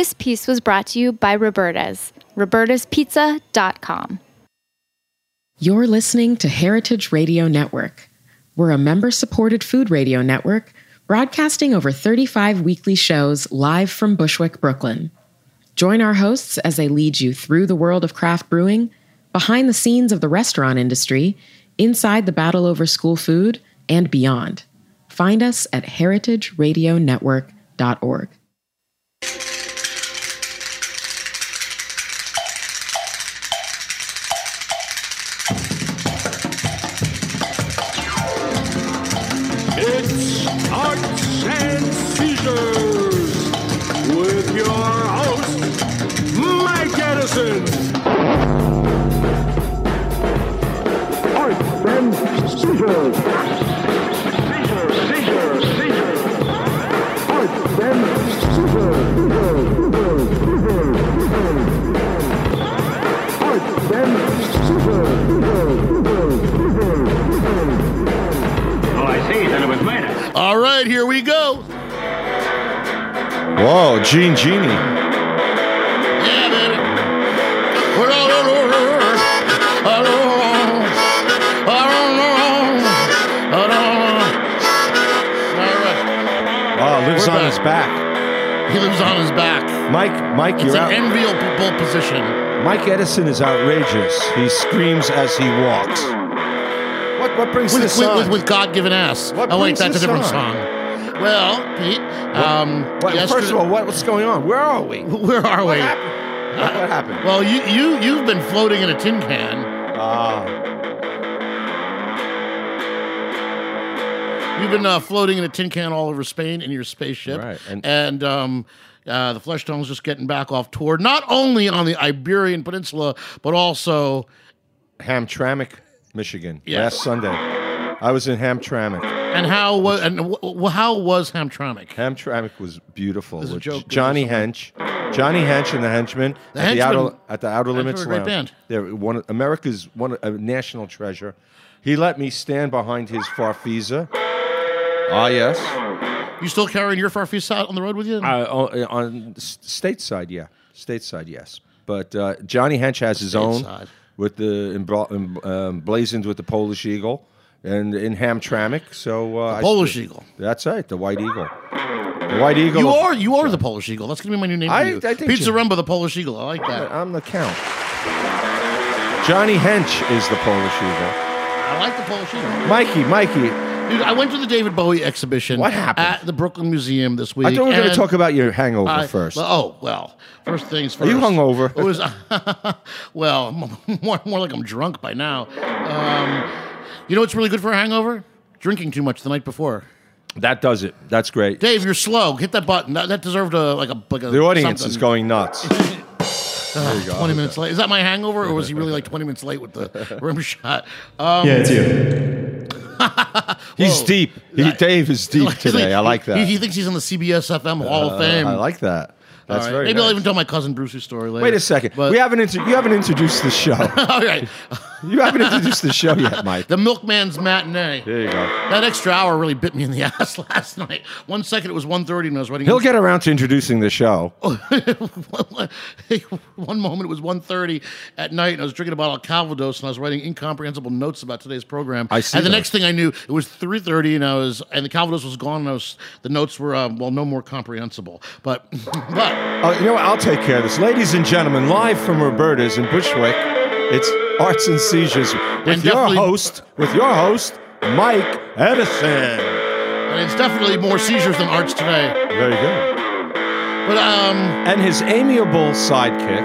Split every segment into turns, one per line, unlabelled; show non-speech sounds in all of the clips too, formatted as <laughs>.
This piece was brought to you by Roberta's, robertaspizza.com.
You're listening to Heritage Radio Network. We're a member supported food radio network broadcasting over 35 weekly shows live from Bushwick, Brooklyn. Join our hosts as they lead you through the world of craft brewing, behind the scenes of the restaurant industry, inside the battle over school food, and beyond. Find us at heritageradionetwork.org.
Oh, I see. Then it was.
All right, here we go.
Whoa, Gene Genie. Lives on
back.
his back.
He lives on his back.
Mike, Mike,
It's
you're
an
out.
enviable position.
Mike Edison is outrageous. He screams as he walks. What what brings
With,
this
with,
on?
with, with God given ass.
What
oh, wait, that's a different
on?
song. Well, Pete, um,
What-
yesterday-
first of all, what, what's going on? Where are we? <laughs>
where are
What
we?
happened? What, what happened?
Well, you, you, you've been floating in a tin can. You've been uh, floating in a tin can all over Spain in your spaceship,
Right, and-
and, um, uh, the Fleshtones just getting back off tour, not only on the Iberian Peninsula, but also
Hamtramck, Michigan. Last Sunday, I was in Hamtramck.
and how was and w- w- how was Hamtramck?
Hamtramck was beautiful.
This joke.
Johnny Hench, Johnny Hench and the Henchmen
The
at the outer at the Outer Limits Lounge.
band.
They're one America's one a national treasure. He let me stand behind his Farfisa. Ah, yes.
You still carrying your Farfisa out on the road with you?
Uh, on, on stateside, yeah, stateside, yes. But uh, Johnny Hench has his own
Stateside.
with the embra- em- um, blazoned with the Polish eagle and in Hamtramck. So uh, I
Polish Eagle.
That's right, the white eagle. The white eagle.
You
of-
are you are the Polish Eagle. That's gonna be my new name
I-
for you.
I think
Pete
you-
Zaremba, the Polish Eagle. I like that.
I'm the count. Johnny Hench is the Polish eagle.
I like the Polish Eagle.
Mikey, Mikey,
Dude, I went to the David Bowie exhibition.
What happened?
at the Brooklyn Museum this week?
I thought we were going to talk about your hangover
I-
first.
oh well, first things first.
Are you hungover?
It was <laughs> well, <laughs> more more like I'm drunk by now. Um, you know what's really good for a hangover? Drinking too much the night before.
that does it. That's great.
Dave, you're slow. Hit that button. That, that deserved a like a like a.
The audience
something.
is going nuts. <laughs>
There
you go.
Twenty minutes late. Is that my hangover, or was he really like twenty minutes late with the <laughs> rim shot? Um,
Yeah, it's you. <laughs>
He's
Whoa.
deep. He, Dave is deep <laughs>
he's
today. I like that.
He, he thinks he's in the CBS FM Hall of Fame.
I like that. That's
right.
very
Maybe I'll
nice.
even tell my cousin Bruce's story later.
Wait a second.
But,
we haven't intro- you haven't introduced the show. <laughs>
all right.
you haven't introduced the show yet, Mike.
The Milkman's Matinee.
There you go.
That extra hour really bit me in the <laughs> ass last night. One second it was 1.30 and I was writing.
He'll get around to introducing the show. <laughs>
One moment it was 1.30 at night and I was drinking a bottle of Calvados and I was writing incomprehensible notes about today's program.
I see
And the
that.
next thing I knew, it was 3.30 and I was and the Calvados was gone and I was the notes were um, well no more comprehensible. But but
Oh, you know what? I'll take care of this. Ladies and gentlemen, live from Roberta's in Bushwick, it's Arts and Seizures with
And
your host, with your host, Mike Edison.
and it's definitely more seizures than arts today.
Very good.
But um
And his amiable sidekick,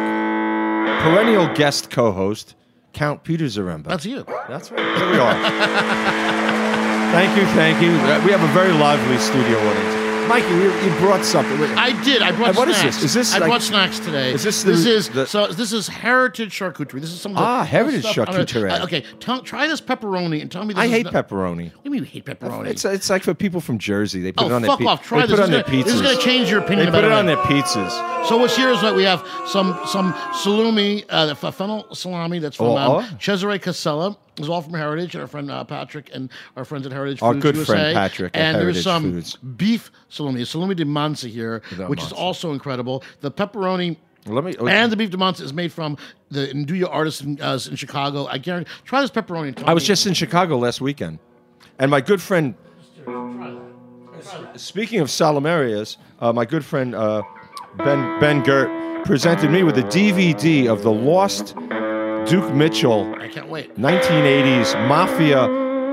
perennial guest co-host, Count Peter Zaremba.
that's you.
That's right. Here we are. <laughs> thank you, thank you. We have a very lively studio audience. Mikey, you, you brought something. Wait,
I did. I brought
And what is
snacks.
this? Is this
I
like-
brought snacks today.
Is this
this is
the-
so this is heritage charcuterie. This is some of the
Ah, heritage
stuff-
charcuterie.
Uh, okay, tell, try this pepperoni and tell me. This
I hate
not-
pepperoni.
What do you mean you hate pepperoni?
It's it's like for people from Jersey. They put
oh
it on
fuck
their
off! Try
they
this.
put it on
this,
their
gonna, this is
pizzas.
going to change your
They
opinion
put
about
it on
it.
On their pizzas.
So what's here is what we have some some salumi, uh, the fennel salami that's from
Oh,
um,
oh.
Cesare Casella. Is all from Heritage, and our friend uh, Patrick and our friends at Heritage.
Our
Foods
good
USA.
friend Patrick at
And there's some
Foods.
beef salami, salami de manza here, which is also incredible. The pepperoni.
Let me.
And the beef de manza is made from the Nduja artist in, uh, in Chicago. I guarantee. Try this pepperoni.
I was just in Chicago last weekend, and my good friend. Speaking of Salamarias, uh, my good friend uh, Ben Ben Gert presented me with a DVD of the lost Duke Mitchell
I can't wait.
1980s mafia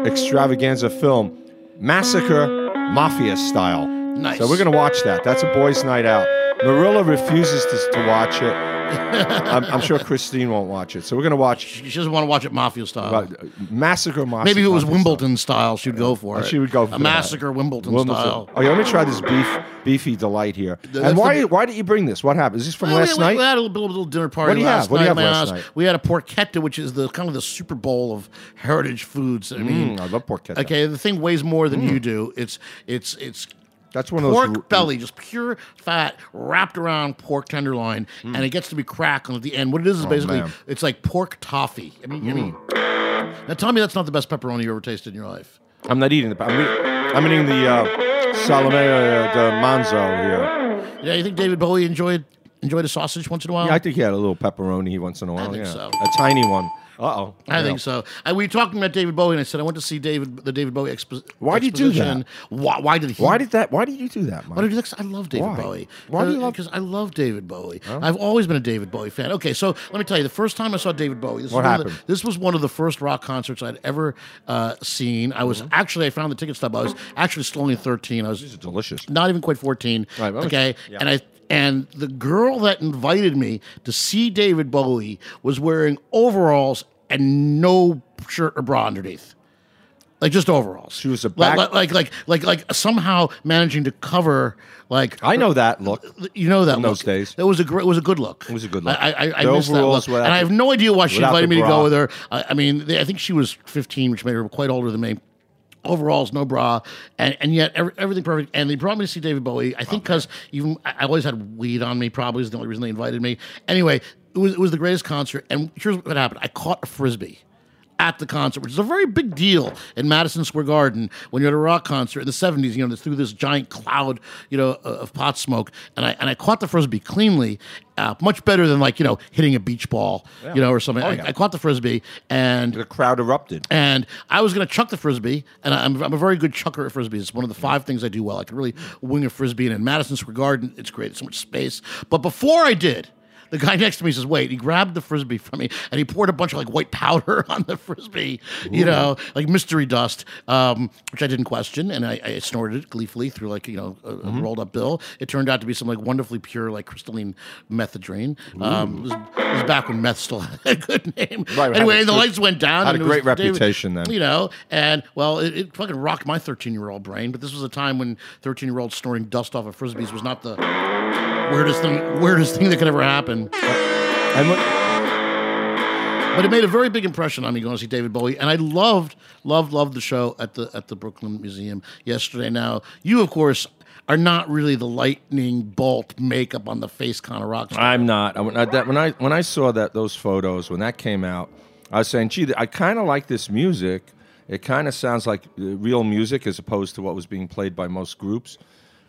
extravaganza film, Massacre Mafia style.
Nice.
So we're gonna watch that. That's a boys' night out. Marilla refuses to, to watch it. <laughs> I'm, I'm sure Christine won't watch it. So we're gonna watch
She doesn't want to watch it mafia style.
uh, Massacre Mafia.
Maybe if it was Wimbledon style, she'd go for
Oh,
it.
she would go for
a
that.
massacre Wimbledon,
Wimbledon.
style.
Oh, yeah, let me try this beef beefy delight here.
That's
and why
the-
why did you bring this? What happened? Is this from last
we,
night?
We had a little, little dinner party
What do you
last
have? What do you have last night?
We had a porchetta, which is the kind of the Super Bowl of heritage foods. I mean,
Mm, I love porchetta.
okay, the thing weighs more than you do. It's it's it's
That's one of those
pork belly, just pure fat wrapped around pork tenderloin, and it gets to be crackling at the end. What it is is basically
Mm. man.
it's like pork toffee. I mean, I mean, now tell me that's not the best pepperoni you ever tasted in your life.
I'm not eating the. I'm, eat- I'm eating the uh, Salamea de Manzo here.
Yeah, you think David Bowie enjoyed enjoyed a sausage once in a while?
Yeah, I think he had a little pepperoni once in a while.
I think
yeah,
so.
a tiny one. Uh oh.
I think so. I, we were talking about David Bowie, and I said I went to see David, the David Bowie expo-
Why did you do that?
Why, why did he?
Why did that? Why did you do that,
Why did you do that? I love David
Why?
Bowie.
Why do you love-
Because I love David Bowie. I've always been a David Bowie fan. Okay, so let me tell you, the first time I saw David Bowie, this
What
was one of the-
happened?
this was one of the first rock concerts I'd ever uh, seen. I was
Mm-hmm.
actually I found the ticket stub. I was actually still only thirteen. I was
This is delicious.
not even quite 14
Right, well,
okay and i and the girl that invited me to see david bowie was wearing overalls and no shirt or bra underneath like just overalls
She was a
like
back-
like like like, like somehow managing to cover like
I know that look.
you know that
In
look.
those days.
It was a great. It was a good look. It
was a good look.
I, I, I missed that look, and I have no idea why she invited me to go with her. I, I mean, they, I think she was 15, which made her quite older than me. Overalls, no bra, and, and yet every, everything perfect. And they brought me to see David Bowie. I think because even I I always had weed on me. Probably is the only reason they invited me. Anyway, it was it was the greatest concert. And here's what happened: I caught a frisbee at the concert, which is a very big deal in Madison Square Garden when you're at a rock concert in the 70s, you know, through this giant cloud, you know, of pot smoke. And I and I caught the frisbee cleanly, uh, much better than like, you know, hitting a beach ball, you know, or something.
Oh,
I. I caught the frisbee and
The crowd erupted.
and I was going to chuck the frisbee, and I'm, I'm a very good chucker at frisbees. It's one of the five things I do well. I can really wing a frisbee, and in Madison Square Garden, it's great. It's so much space. But before I did, the guy next to me says, "Wait!" He grabbed the frisbee from me, and he poured a bunch of like white powder <laughs> on the frisbee. You know, like mystery dust, um, which I didn't question, and I, I snorted it gleefully through like you know a, a
Mm-hmm.
rolled up bill. It turned out to be some like wonderfully pure, like crystalline Methedrine. Um, it, was, it was back when meth still <laughs> had a good name.
Right,
anyway, the lights went down.
had
and
a great
David-
reputation then.
You know, and well, it, it fucking rocked my 13 year old brain. But this was a time when 13 year olds snorting dust off of frisbees was not the weirdest thing, weirdest thing that could ever happen. But it made a very big impression on me going to see David Bowie, and I loved, loved, loved the show at the at the Brooklyn Museum yesterday. Now, you of course are not really the lightning bolt makeup on the face kind of rock star.
I'm not. I- When I, that, when I when I saw that those photos when that came out, I was saying, "Gee, I kind of like this music. It kind of sounds like real music as opposed to what was being played by most groups."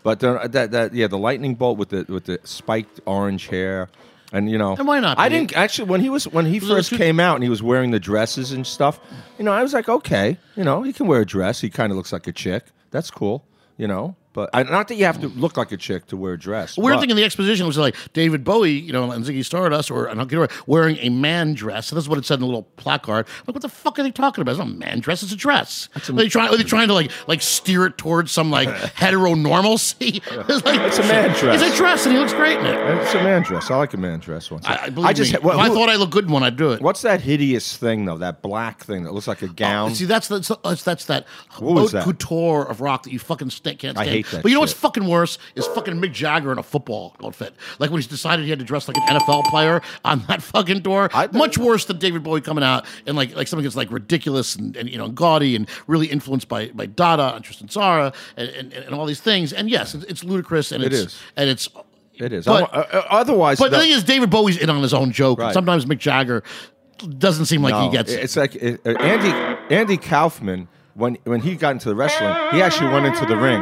But uh, that that yeah, the lightning bolt with the with the spiked orange hair. And you know,
And why not
I
be?
didn't actually when he was when he first
too-
came out and he was wearing the dresses and stuff. You know, I was like, okay, you know, he can wear a dress. He kind of looks like a chick. That's cool. You know, but I, not that you have to look like a chick to wear a dress.
Weird
but-
thing in the exposition was like David Bowie, you know, and Ziggy Stardust, or and I'll get it wearing a man dress. So this is what it said in the little placard. Like, what the fuck are they talking about? It's not a man dress; it's a dress. Are they trying? Are they trying to like like steer it towards some like <laughs> heteronormalcy? <laughs> it's like
It's a man dress.
It's a dress, and he looks great in it.
It's a man dress. I like a man dress once.
I, I, believe
just
me,
well,
if I
who-
thought I looked good in one, I'd do it.
What's that hideous thing though? That black thing that looks like a oh, gown.
See, that's that's that's, that's that haute couture of rock that you fucking can't
I
stand.
Hate that
But you know what's
shit.
fucking worse is fucking Mick Jagger in a football outfit. Like when he decided he had to dress like an NFL player on that <laughs> fucking tour.
Think-
Much worse than David Bowie coming out and like like something that's like ridiculous and, and you know gaudy and really influenced by by Dada and Tristan Tzara and, and, and all these things. And yes, it's, it's ludicrous and
It
it's
is.
and it's.
it is.
But-
uh, uh, otherwise,
But the
the-
thing is, David Bowie's in on his own joke.
Right.
Sometimes Mick Jagger doesn't seem like
No,
he gets it.
It's like uh, Andy Andy Kaufman when when he got into the wrestling, he actually went into the ring.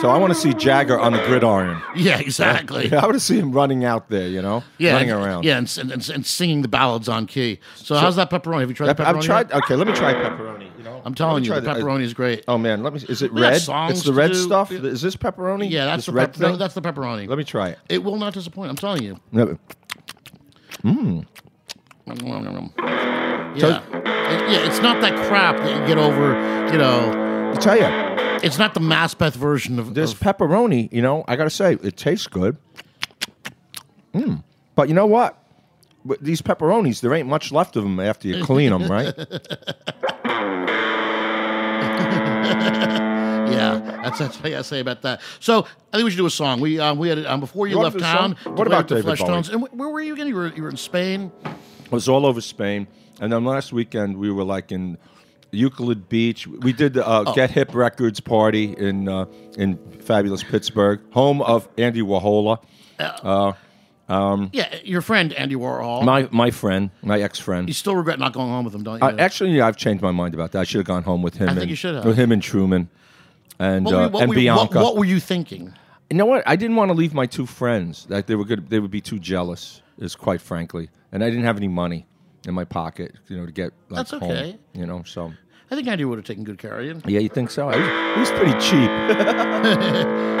So I want to see Jagger on the gridiron. <laughs>
Yeah, exactly.
Yeah, I want to see him running out there, you know,
Yeah,
running
and-
around.
Yeah, and, and, and, singing the ballads on key. So, how's that pepperoni? Have you tried pepperoni?
I've tried.
yet?
Okay, let me try pepperoni. You know,
I'm telling you, the
the-
pepperoni is great.
Oh man, let me. Is it
We
red? It's the red
do.
stuff. Is this pepperoni?
yeah, that's
this
the
red
pep- no, that's the pepperoni.
Let me try it.
It will not disappoint. I'm telling you.
No, mm. mm.
Yeah, It- yeah. It's not that crap that you get over. You know,
I tell you,
it's not the Maspeth version of
this
of-
pepperoni. You know, I gotta say, it tastes good. Mm. But you know what? With These pepperonis, there ain't much left of them after you clean them, right? <laughs>
Yeah, that's that's what I gotta say about that. So I think we should do a song. We um, we had it um, before you
You
left town. to
What about
with the
David
Flesh
Bowie?
Tones. And where were you again? You were you were in Spain.
It was all over Spain, and then last weekend we were like in Euclid Beach. We did the
Oh.
uh, Get Hip Records party in uh, in fabulous Pittsburgh, home of Andy Warhola.
Yeah, your friend Andy Warhol.
My my friend, my ex friend.
you still regret not going home with him, don't you?
Uh, actually, yeah, I've changed my mind about that. I should have gone home with him.
I think you should have.
With him and Truman, and
what, were,
uh,
what,
and
were you, what,
Bianca.
what were you thinking?
you know what? I didn't want to leave my two friends. That they were good. They would be too jealous. Is quite frankly, and I didn't have any money in my pocket. You know, to get like,
That's
home,
okay.
You know, so
I think Andy would have taken good care of you.
yeah, you think so? I was, he was pretty cheap. <laughs>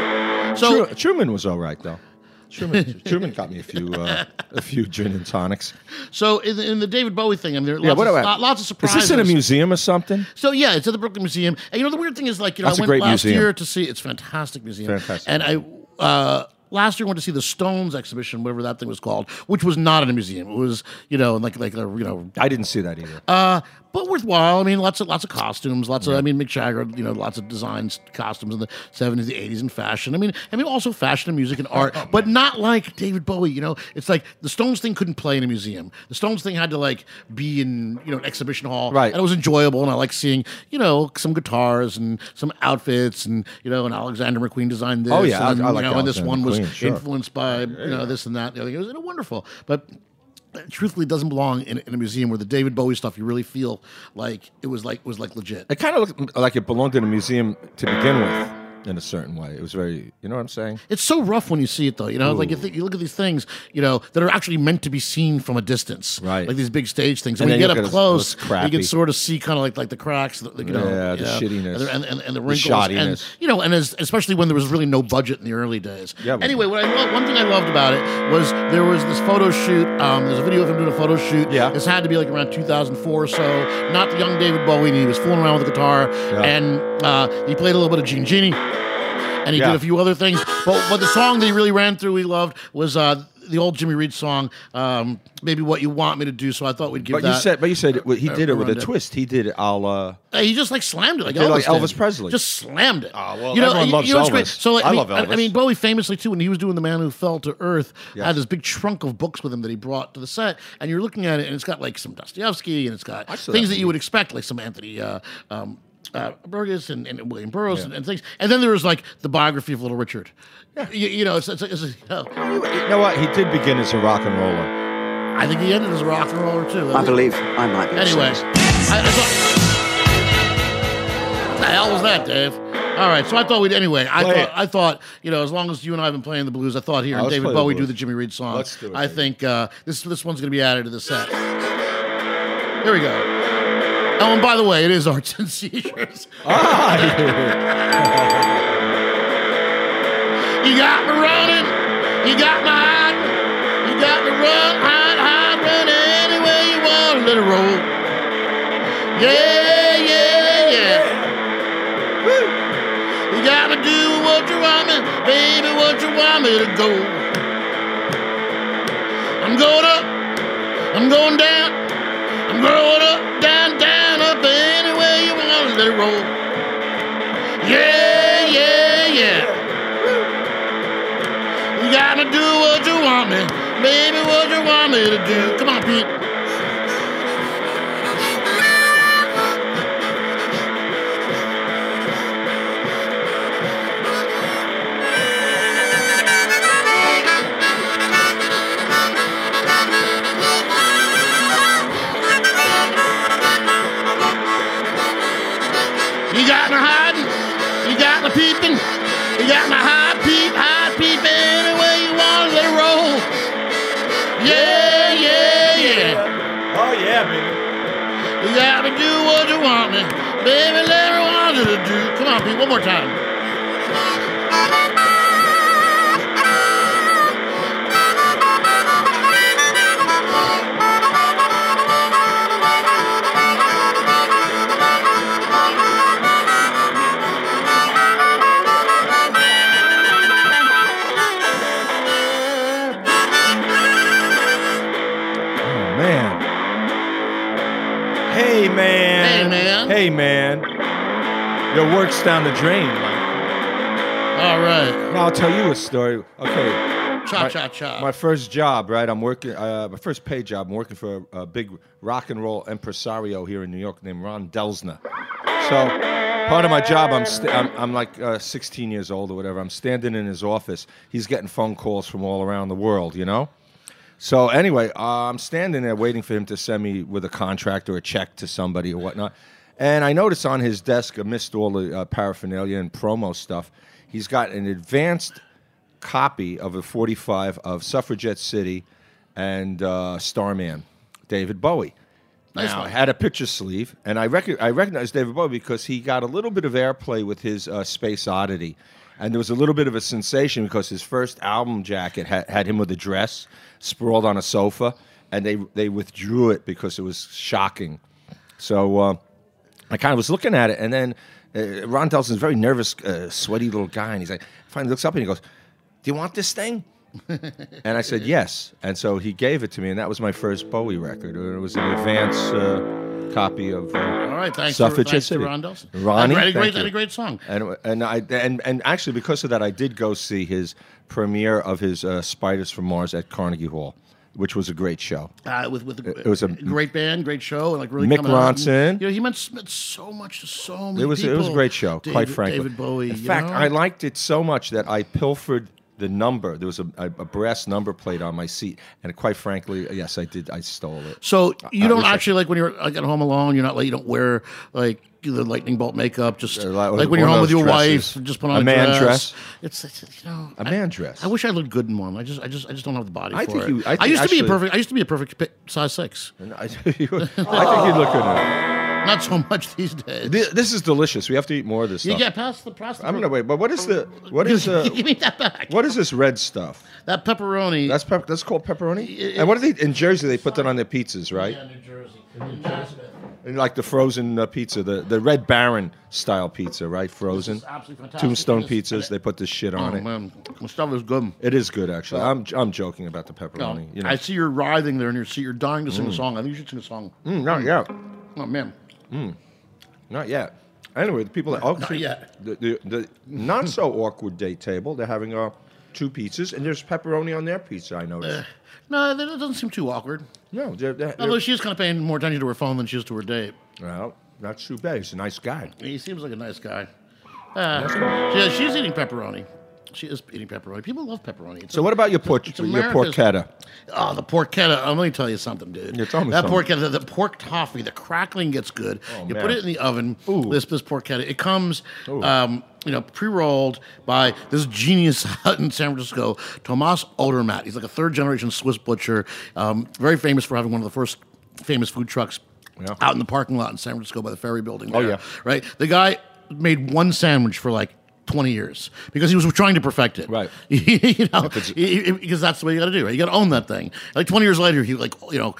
So
Tru- Truman was all right though. Truman, <laughs> Truman got me a few uh, a few gin and tonics.
so in the, in the David Bowie thing, I mean, there are lots,
Yeah, what
of,
about
lo- lots of surprises.
Is this in a museum or something?
So yeah, it's at the Brooklyn Museum. And you know the weird thing is like you know
That's
I went
great
last
museum.
year to see it's a fantastic museum.
Fantastic.
And I uh last year went to see the Stones exhibition, whatever that thing was called, which was not in a museum. It was, you know, like like a you know
I didn't see that either.
uh, but worthwhile. I mean, lots of lots of costumes, lots of. I mean, Mick Jagger, you know, lots of designs, costumes in the seventies, the eighties, and fashion. I mean, I mean, also fashion and music and art, but not like David Bowie. You know, it's like the Stones thing couldn't play in a museum. The Stones thing had to like be in you know an exhibition hall,
Right.
And it was enjoyable, and I like seeing you know some guitars and some outfits, and you know, and Alexander McQueen designed this.
Oh, yeah, I-
and,
I like
you know, and this one was
sure.
influenced by you know this and that. The other. It was wonderful, but truthfully doesn't belong in, in a museum where the David Bowie stuff you really feel like it was like was like legit.
It kind of looked like it belonged in a museum to begin with, in a certain way. It was very, you know what I'm saying?
It's so rough when you see it though. You know, like you, think, you look at these things, you know, that are actually meant to be seen from a distance,
Right.
Like these big stage things.
And
And, when you get up
look at it, it
close, you can sort of see kind of like like the cracks, the, you know,
Yeah, the
know,
shittiness.
and the, and, and, the
The
wrinkles, and you know, and as, especially when there was really no budget in the early days.
Yeah,
Anyway, what I one thing I loved about it was there was this photo shoot. Um, there's a video of him doing a photo shoot.
Yeah.
this had to be like around 2004 or so. Not the young David Bowie. And he was fooling around with the guitar,
Yeah.
and uh, he played a little bit of Gene Genie and he
Yeah.
did a few other things. But but the song that he really ran through, he loved was uh, the old Jimmy Reed song, um, "Maybe What You Want Me to Do." So I thought we'd give
But
that.
you said, but you said it, he did it with a twist. He did it. I'll. Uh,
Uh, he just like slammed it like Elvis,
like Elvis. Presley.
Just slammed it.
Oh, well,
you know,
everyone
you,
loves
you know great?
Elvis.
So like,
I
mean,
love
I, I mean, Bowie famously too, when he was doing "The Man Who Fell to Earth,"
Yes.
had this big trunk of books with him that he brought to the set, and you're looking at it, and it's got like some Dostoevsky, and it's got things that,
that
you would expect, like some Anthony. Uh, um, uh, Burgess and, and William Burroughs and, and things, and then there was like the biography of Little Richard. You, you know, it's, it's, it's, you know,
you know what? He did begin as a rock and roller.
I think he ended as a rock and roller too.
I believe I might be.
Anyway,
service.
I, I thought, what the hell was that, Dave? All right, so I thought we'd anyway. I
Play
thought
it.
I thought you know as long as you and I have been playing the blues, I thought here
Oh,
and David Bowie do the Jimmy Reed song.
Let's do it,
I
David.
think uh, this this one's going to be added to the set. Here we go. Oh, and by the way, it is arts and seizures. Ah. You got me running. You got me hiding. You got me run, hide, hide, run anywhere you want. Let it roll. Yeah, yeah, yeah. Woo. You got me doing what you want me, baby, what you want me to go. I'm going up. I'm going down. I'm going do what you want me, baby, what you want me to do. Come on, Pete. You got me do what you want me. Baby, let me want you to do. Come on, Pete, one more time.
Hey man. Your work's down the drain, Mike.
All right.
Now I'll tell you a story. Okay.
Cha
my,
cha cha.
My first job, right? I'm working. Uh, my first paid job. I'm working for a, a big rock and roll impresario here in New York named Ron Delsener. So part of my job, I'm st- I'm, I'm like uh, 16 years old or whatever. I'm standing in his office. He's getting phone calls from all around the world. You know. So anyway, uh, I'm standing there waiting for him to send me with a contract or a check to somebody or whatnot. And I notice on his desk, amidst all the uh, paraphernalia and promo stuff, he's got an advanced copy of a 45 of Suffragette City and uh, Starman, David Bowie.
Nice
now,
one.
I had a picture sleeve, and I, rec- I recognized David Bowie because he got a little bit of airplay with his uh, Space Oddity. And there was a little bit of a sensation because his first album jacket had, had him with a dress sprawled on a sofa, and they, they withdrew it because it was shocking. So uh, I kind of was looking at it, and then uh, Ron Delsener's a very nervous, uh, sweaty little guy, and he's like, finally looks up and he goes, "Do you want this thing?" <laughs> and I said yes, and so he gave it to me, and that was my first Bowie record. It was an advance uh, copy of. Uh,
All right, thanks, to,
Suffragette
thanks to
City.
Ron Delsener.
Ronnie,
had a great, a great song.
And and I and and actually because of that, I did go see his premiere of his uh, Spiders from Mars at Carnegie Hall, which was a great show.
Uh, with with a,
It was a-
great band, great show, and like really
Mick
coming.
Ronson.
You know, he meant, so much to so many
It was
people.
it was a great show, quite frankly.
David Bowie.
In fact,
know?
I liked it so much that I pilfered the number. There was a, a, a brass number plate on my seat, and quite frankly, yes, I did. I stole it.
So you
I
don't
I
actually like when you're like at home alone. You're not like you don't wear like the lightning bolt makeup. Just like,
like
when you're home with your
those
wife, just put on
A
a,
man
dress.
dress.
It's, it's you know
a man dress.
I wish I looked good in one. I just I just I just don't have the body
I
for
think
it.
you- I think
used to be a perfect. I used to be a perfect size six.
I, <laughs> I think you'd look good in it.
Not so much these days.
Thi- This is delicious. We have to eat more of this
you
stuff.
get past the past.
I'm gonna wait. But what is the what is uh, <laughs>
Give me that back.
what is this red stuff?
That pepperoni.
That's pep- that's called pepperoni.
It-
and what are they in Jersey? They put that on their pizzas, right?
Yeah, New Jersey. In Jersey.
And like the frozen uh, pizza, the, the Red Baron style pizza, right? Frozen.
Absolutely fantastic.
Tombstone pizzas. They put this shit
Oh
on it.
man, the stuff is good.
It is good, actually. I'm I'm joking about the pepperoni. You know.
I see you're writhing there in your seat. You're dying to sing a song. I think you should sing a song.
Mm, yet.
Oh man,
Not yet. Anyway, the people at Oak Tree, the, the, the not so awkward date table, they're having uh, two pizzas, and there's pepperoni on their pizza. I noticed.
no, that doesn't seem too awkward.
no, they're, they're,
Although she is kind of paying more attention to her phone than she is to her date.
well, that's too bad. He's a nice guy.
He seems like a nice guy. Uh, yeah, she's eating pepperoni. She is eating pepperoni. People love pepperoni. It's
So what about your pork,
it's
your porchetta?
Oh, the porchetta. Oh, let me tell you something, dude.
Yeah, tell me
that
something.
porchetta, the, pork toffee, the crackling gets good. you
man.
put it in the oven.
Ooh.
This this porchetta. It comes, um, you know, pre-rolled by this genius <laughs> out in San Francisco, Tomas Odermatt. He's like a third generation Swiss butcher, um, very famous for having one of the first famous food trucks
Yeah.
out in the parking lot in San Francisco by the ferry building.
Oh, yeah.
right. The guy made one sandwich for like. 20 years because he was trying to perfect it.
Right. <laughs>
you know,
it's-
he- he- because that's the way you got to do it. You got to own that thing. Like 20 years later, he like you know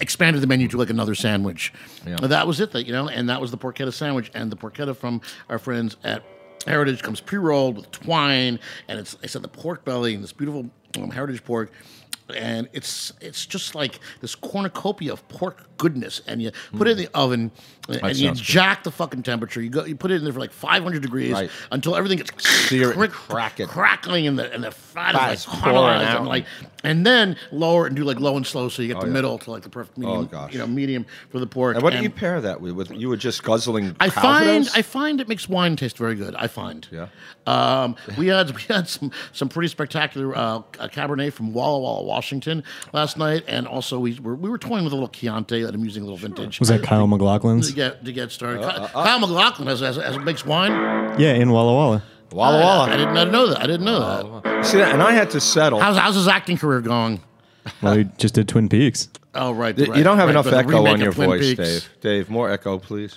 expanded the menu to like another sandwich.
Yeah.
And that was it. That you know, and that was the porchetta sandwich. And the porchetta from our friends at Heritage comes pre-rolled with twine, and it's I said the pork belly and this beautiful um, Heritage pork. And it's it's just like this cornucopia of pork goodness, and you put it in the hmm. oven, and, and you
sounds good.
jack the fucking temperature. You go, you put it in there for like 500 degrees
Right.
until everything gets
Sear it and crack it.
crackling, and the and the fat
Fat
is
is
like
pouring
caramelized
out.
and like, and then lower and do like low and slow, so you get the
yeah.
middle to like the perfect medium,
Oh, gosh.
you know, medium for the pork.
And what do you pair that with? With you were just guzzling.
I find
Calvados?
I find it makes wine taste very good. I find.
Yeah.
Um, we had we had some some pretty spectacular uh, Cabernet from Walla Walla, Washington last night, and also we were we were toying with a little Chianti, that amusing little vintage.
Was that Kyle MacLachlan's?
to get to get started?
Uh,
Ky- Kyle MacLachlan has, has, has makes wine.
Yeah, in Walla Walla.
Uh, Walla
I,
Walla.
didn't, I didn't know that. I didn't know that.
See that? And I had to settle.
How's how's his acting career going?
Well, he just did Twin Peaks.
Oh right,
Y-
right,
you don't have
right,
enough
but the
echo
remake
on
of
your
Twin
voice,
Peaks.
Dave. Dave, more echo, please,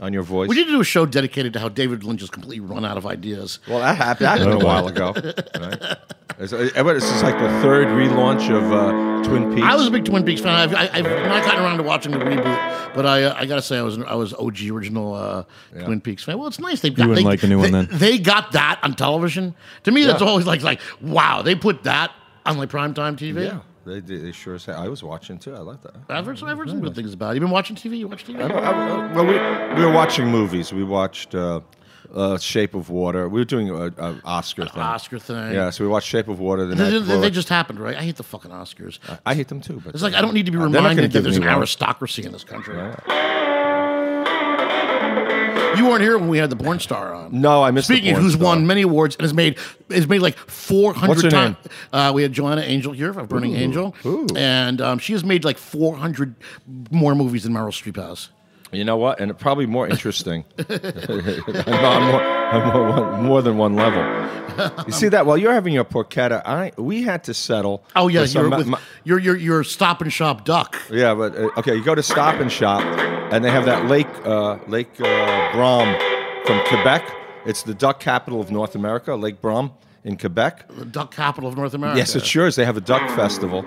on your voice.
We need to do a show dedicated to how David Lynch has completely run out of ideas.
well, that happened, <laughs> that happened a while ago. Right? <laughs> It's, uh, but this is like the third relaunch of uh, Twin Peaks.
I was a big Twin Peaks fan. I've, I, I've not gotten around to watching the reboot, but I, uh, I gotta say I was I was OG original uh, Twin Peaks fan. Well, it's nice they got
wouldn't
they,
like the new
they,
one then?
They got that on television. To me, that's
Yeah.
always like like wow, they put that on like primetime TV.
yeah, they, they, they sure say. I was watching too. I like that.
I've heard, some- I've heard some good things about it. You've been watching TV? You watch TV?
I, I, well, we, we were watching movies. We watched uh, uh, Shape of Water. We were doing a, a Oscar thing.
Oscar thing.
Yeah, so we watched Shape of Water. The
They,
night
they-
before.
they just happened, right? I hate the fucking Oscars.
I hate them too. But
It's like I don't need to be
They're not gonna
reminded that
give
there's
me
an
one.
aristocracy in this country. You weren't here when we had the porn star on.
No, I missed the
Speaking of
porn
who's
star.
won many awards and has made has made like four
her
times.
name?
Uh, we had Joanna Angel here of Burning Angel,
Ooh.
and um, she has made like four hundred more movies than Meryl Streep has.
You know what? And probably more interesting. <laughs> on more, more, than one level. You see that? While you're having your porchetta, I we had to settle.
Oh yeah, you're,
ma-
with,
ma-
you're you're you're Stop and Shop duck.
yeah, but uh, okay, you go to Stop and Shop, and they have that Lake uh, Lake uh, Brome from Quebec. It's the duck capital of North America, Lake Brome in Quebec.
The duck capital of North America.
Yes, it sure is. They have a duck festival.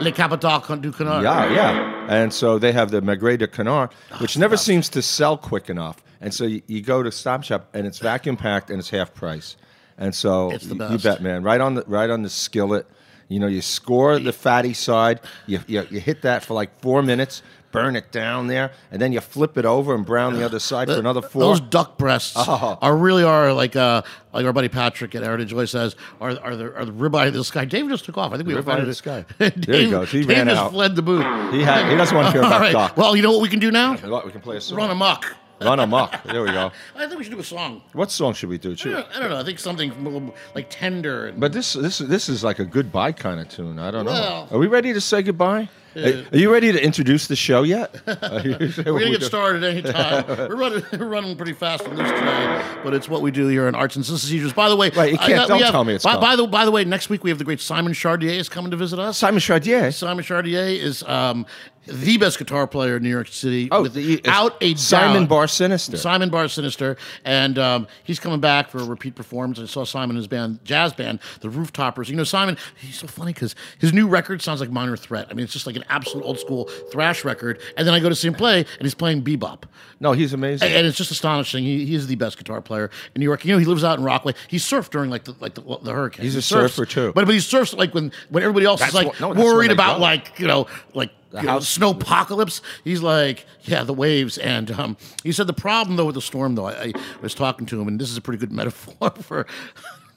Le Capital du Canard.
Yeah, yeah. And so they have the Magret de Canard,
Oh,
which never seems to sell quick enough. And so you, you go to Stop Shop, and it's vacuum packed, and it's half price. And so
It's the
y- you bet, man. Right on the right on the skillet. You know, you score the fatty side. You, you you hit that for like four minutes. Burn it down there, and then you flip it over and brown the other side for another four.
Those duck breasts
Oh.
are really are like uh like our buddy Patrick at Heritage Joy says are are the are the ribeye of the sky. David just took off. I think we
Ribeye of sky. <laughs>
Dave,
There he goes. He ran
just
out.
fled the booth.
he had, he doesn't want to hear <laughs>
All
about
right.
duck.
Well, you know what we can do now?
What, we can play a song.
Run amok.
Run amok. There we go. <laughs>
I think we should do a song.
What song should we do?
I
Should-
don't, I don't know. I think something a little, like tender. And,
But this this this is like a goodbye kind of tune. I don't know. Are we ready to say goodbye? Are- Are you ready to introduce the show yet? Are <laughs> you-
we're gonna get started any time. we're running, <laughs> we're running pretty fast and loose today, but it's what we do here in Arts and Seizures. By the way,
Right, you
I
can't-
got-
don't
have-
tell me it's
by, by the by the way, next week we have the great Simon Chardiet is coming to visit us.
Simon Chardiet.
Simon Chardiet is um, the best guitar player in New York City.
Oh,
without a
Simon. Bar Sinister.
Simon Bar Sinister, and um, he's coming back for a repeat performance. I saw Simon and his band, jazz band, the Rooftoppers. You know, Simon, he's so funny because his new record sounds like Minor Threat. I mean, it's just like an absolute old school thrash record. And then I go to see him play, and he's playing bebop.
No, he's amazing.
And it's just astonishing. He, he is the best guitar player in New York. You know, he lives out in Rockaway. He surfed during like the like the, the hurricane.
He's
He
a
surfs,
surfer, too.
But but he surfs like when when everybody else
That's
is like
what- no,
worried about
go.
like you know like you know,
house-
snow apocalypse. He's like yeah the waves. And um, he said the problem though with the storm though I, I was talking to him and this is a pretty good <laughs> metaphor for. <laughs>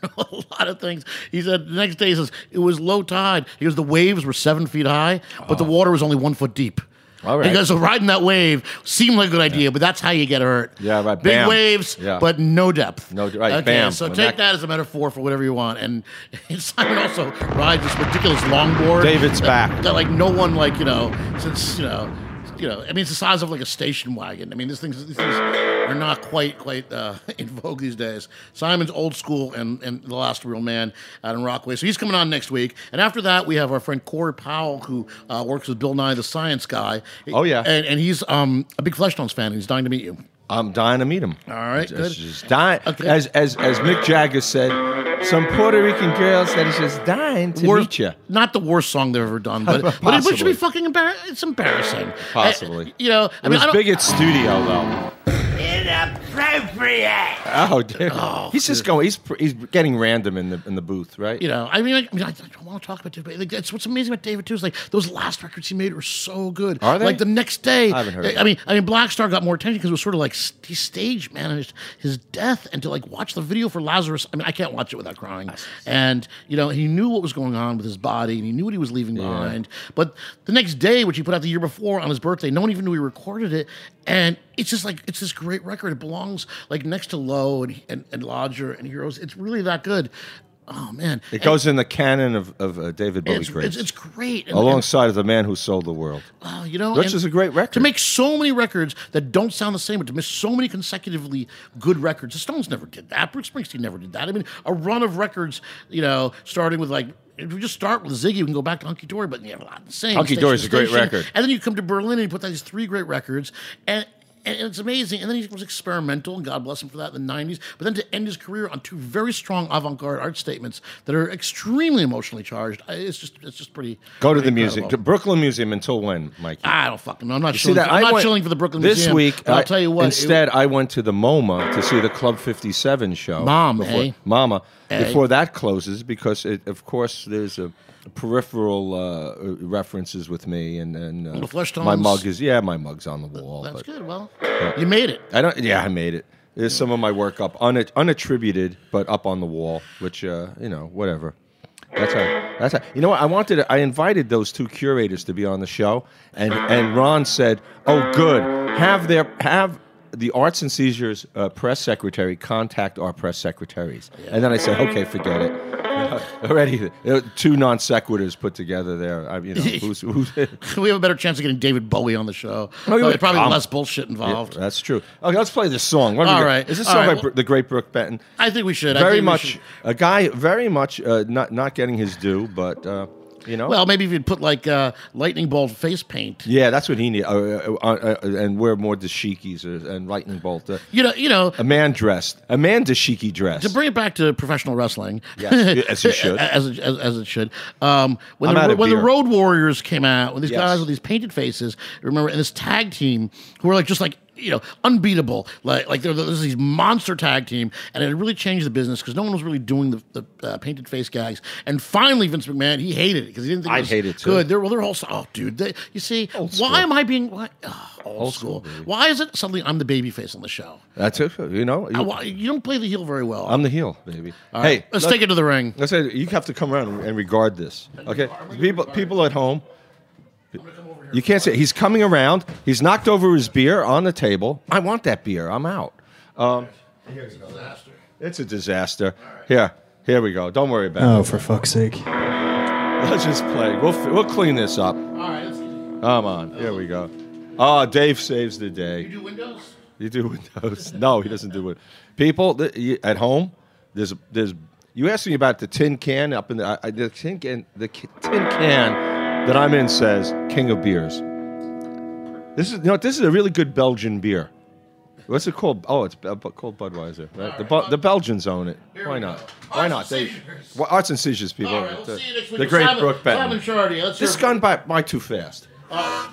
A lot of things. He said the next day he says it was low tide. He goes the waves were seven feet high, but the water was only one foot deep.
All right.
So riding that wave seemed like a good idea, but that's how you get hurt.
Yeah, right.
Big
Bam.
waves,
Yeah.
but no depth.
No- right,
Okay,
bam.
so
When
take
that-
that as a metaphor for whatever you want. <laughs> And Simon also rides this ridiculous longboard.
David's
that,
back.
That like no one like you know since you know. You know, I mean, it's the size of like a station wagon. I mean, this things, these things are not quite, quite uh, <laughs> in vogue these days. Simon's old school and, and the last real man out in Rockaway. So he's coming on next week. And after that, we have our friend Corey Powell, who uh, works with Bill Nye, the Science Guy.
Oh, yeah.
and, and he's um, a big Fleshtones fan. and He's dying to meet you.
I'm dying to meet him.
All right,
Just,
good.
just dying.
Okay.
As as as Mick Jagger said, some Puerto Rican girl said he's just dying to
Worst-
meet you.
Not the worst song they've ever done, but, <laughs> but it, but it should be fucking embarrassing. It's embarrassing.
Possibly.
Uh, you know, I
It
mean, I
was big at studio though.
In a
Cypriot.
Oh, dude. Oh, he's just going. He's he's getting random in the in the booth, right?
You know, I mean, I, I, mean, I don't want to talk about David. But that's what's amazing about David too is like those last records he made were so good.
Are they?
Like the next day,
I haven't heard of
I mean, I mean, Black Star got more attention because it was sort of like he staged managed his death, and to like watch the video for Lazarus. I mean, I can't watch it without crying. And you know, he knew what was going on with his body, and he knew what he was leaving behind. But the next day, which he put out the year before on his birthday, no one even knew he recorded it, and it's just like it's this great record. It belongs like next to Low and and, and Lodger and Heroes. It's really that good. Oh man,
It goes in the canon of, of uh, David Bowie
it's, it's, it's great. And-
alongside of the man who sold the world.
and, uh, you know,
Which is a great record.
To make so many records that don't sound the same, but to miss so many consecutively good records. The Stones never did that. Bruce Springsteen never did that. I mean, a run of records, you know, starting with like. If we just start with Ziggy, we can go back to Hunky Dory, but you have a lot to sing.
Hunky Dory
is
a great record.
And then you come to Berlin and you put out these three great records, and and it's amazing. And then he was experimental, and God bless him for that in the '90s. But then to end his career on two very strong avant-garde art statements that are extremely emotionally charged, it's just it's just pretty.
Go to
pretty
the museum,
incredible.
to Brooklyn Museum until when, Mikey?
I don't fucking know. I'm not
See
shilling.
that
For, I'm
I
not
went-
shilling for the Brooklyn
this
Museum.
week.
but I'll tell you what. it-
Instead, I went to the MoMA to see the Club Fifty Seven show.
Mom,
before,
eh?
Mama,
Eh?
before that closes, because it, of course there's a peripheral uh, references with me, and and uh,
The Flesh
my mug is yeah, my mug's on the wall.
that's
but
good. Well, you made it.
I don't. Yeah, I made it. There's some of my work up, un, unattributed, but up on the wall, which uh, you know, whatever. That's how. That's how. You know what? I wanted. To, I invited those two curators to be on the show, and and Ron said, "Oh, good. Have their have." The Arts and Seizures uh, press secretary contact our press secretaries, and then I said, "Okay, forget it." <laughs> Already, two non sequiturs put together there. I, you know, <laughs> who's, who's <laughs>
we have a better chance of getting David Bowie on the show.
Oh, you
Probably,
come.
less bullshit involved.
That's true. Okay, let's play this song. What do we
All right.
Is this song
right,
by
well-
the great Brook Benton?
I think we should. I
very much
should-
a guy, very much uh, not not getting his due, but uh, you know.
Well, maybe if you'd put like uh, lightning bolt face paint.
yeah, that's what he need. Uh, uh, uh, uh, and wear more dashikis or, and lightning bolt. Uh,
You know, you know,
a man dressed, a man dashiki dressed.
to bring it back to professional wrestling,
Yes, as you should. <laughs>
as, it, as, as it should. Um, when
I'm
the, when the. Road Warriors came out, when these
Yes.
guys with these painted faces, remember, and this tag team who were like just like you know unbeatable, like like there was these monster tag team, and it really changed the business because no one was really doing the, the uh, painted face gags. And finally, Vince McMahon he hated it because he didn't think was
hate it, too.
good. Their well, their whole oh dude, they, you see,
school.
why am I being why, oh, old,
Old
school?
school,
why is it suddenly I'm the baby face on the show?
That's it. You know, you,
why- you don't play the heel very well.
I'm the heel, baby.
All
hey,
right, let's
let-
take it to the ring.
Let's say you have to come around and regard this. Okay, people, people at home. You can't say he's coming around. He's knocked over his beer on the table. I want that beer. I'm out. Um, it's a disaster. Here, here we go. Don't worry about
Oh,
it.
for fuck's sake.
Let's just play. We'll we'll clean this up.
All right, let's
Come on. Here we go. Oh, Dave saves the day.
You do Windows.
You do <laughs> Windows? No, he doesn't do it. People th- you- at home, there's there's. You asked me about the tin can up in the, I, I- the tin can. The ki- tin can that I'm in says King of Beers. This is you know this is a really good Belgian beer. What's it called? Oh, it's called Budweiser. Right? The Bu- the Belgians own it. Why not? Why
Arts
not?
and
They, well, arts and seizures people.
All right, we'll
the,
see you next week.
the great
Simon,
Brook
Simon
Benton.
Chardiet. Let's
This
hear-
gone by, by too fast.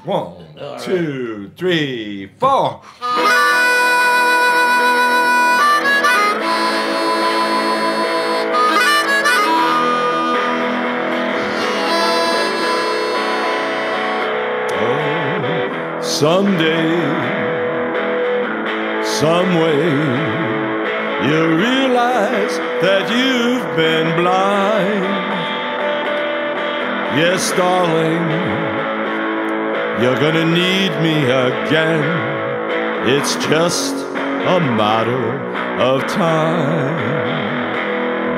One, two, three, four. Someday, some way, you realize that you've been blind. Yes, darling, you're gonna need me again. It's just a matter of time.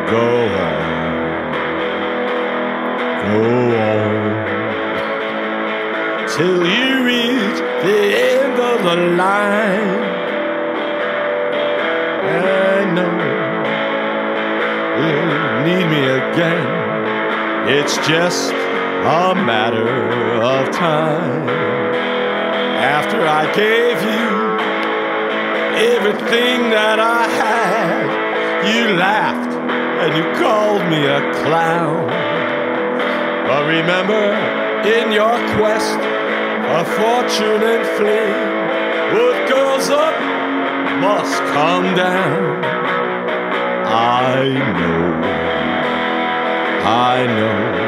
Go on, go on, till you reach the end of the line. I know you need me again. It's just a matter of time. After I gave you everything that I had, you laughed and you called me a clown. But remember, in your quest for fortune and fame, what goes up must come down. I know, I know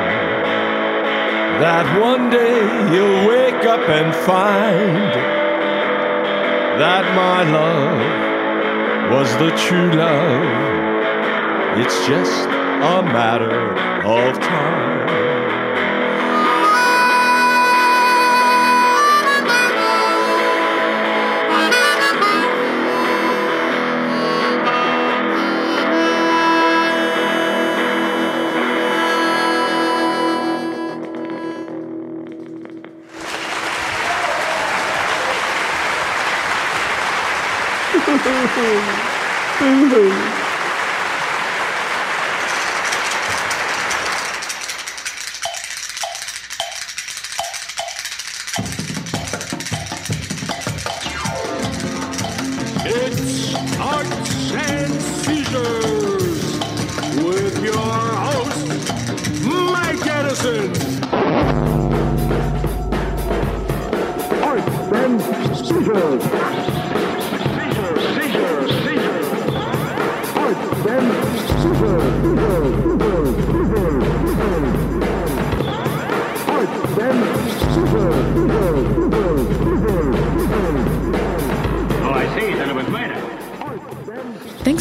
that one day you'll wake up and find that my love was the true love. It's just a matter of time.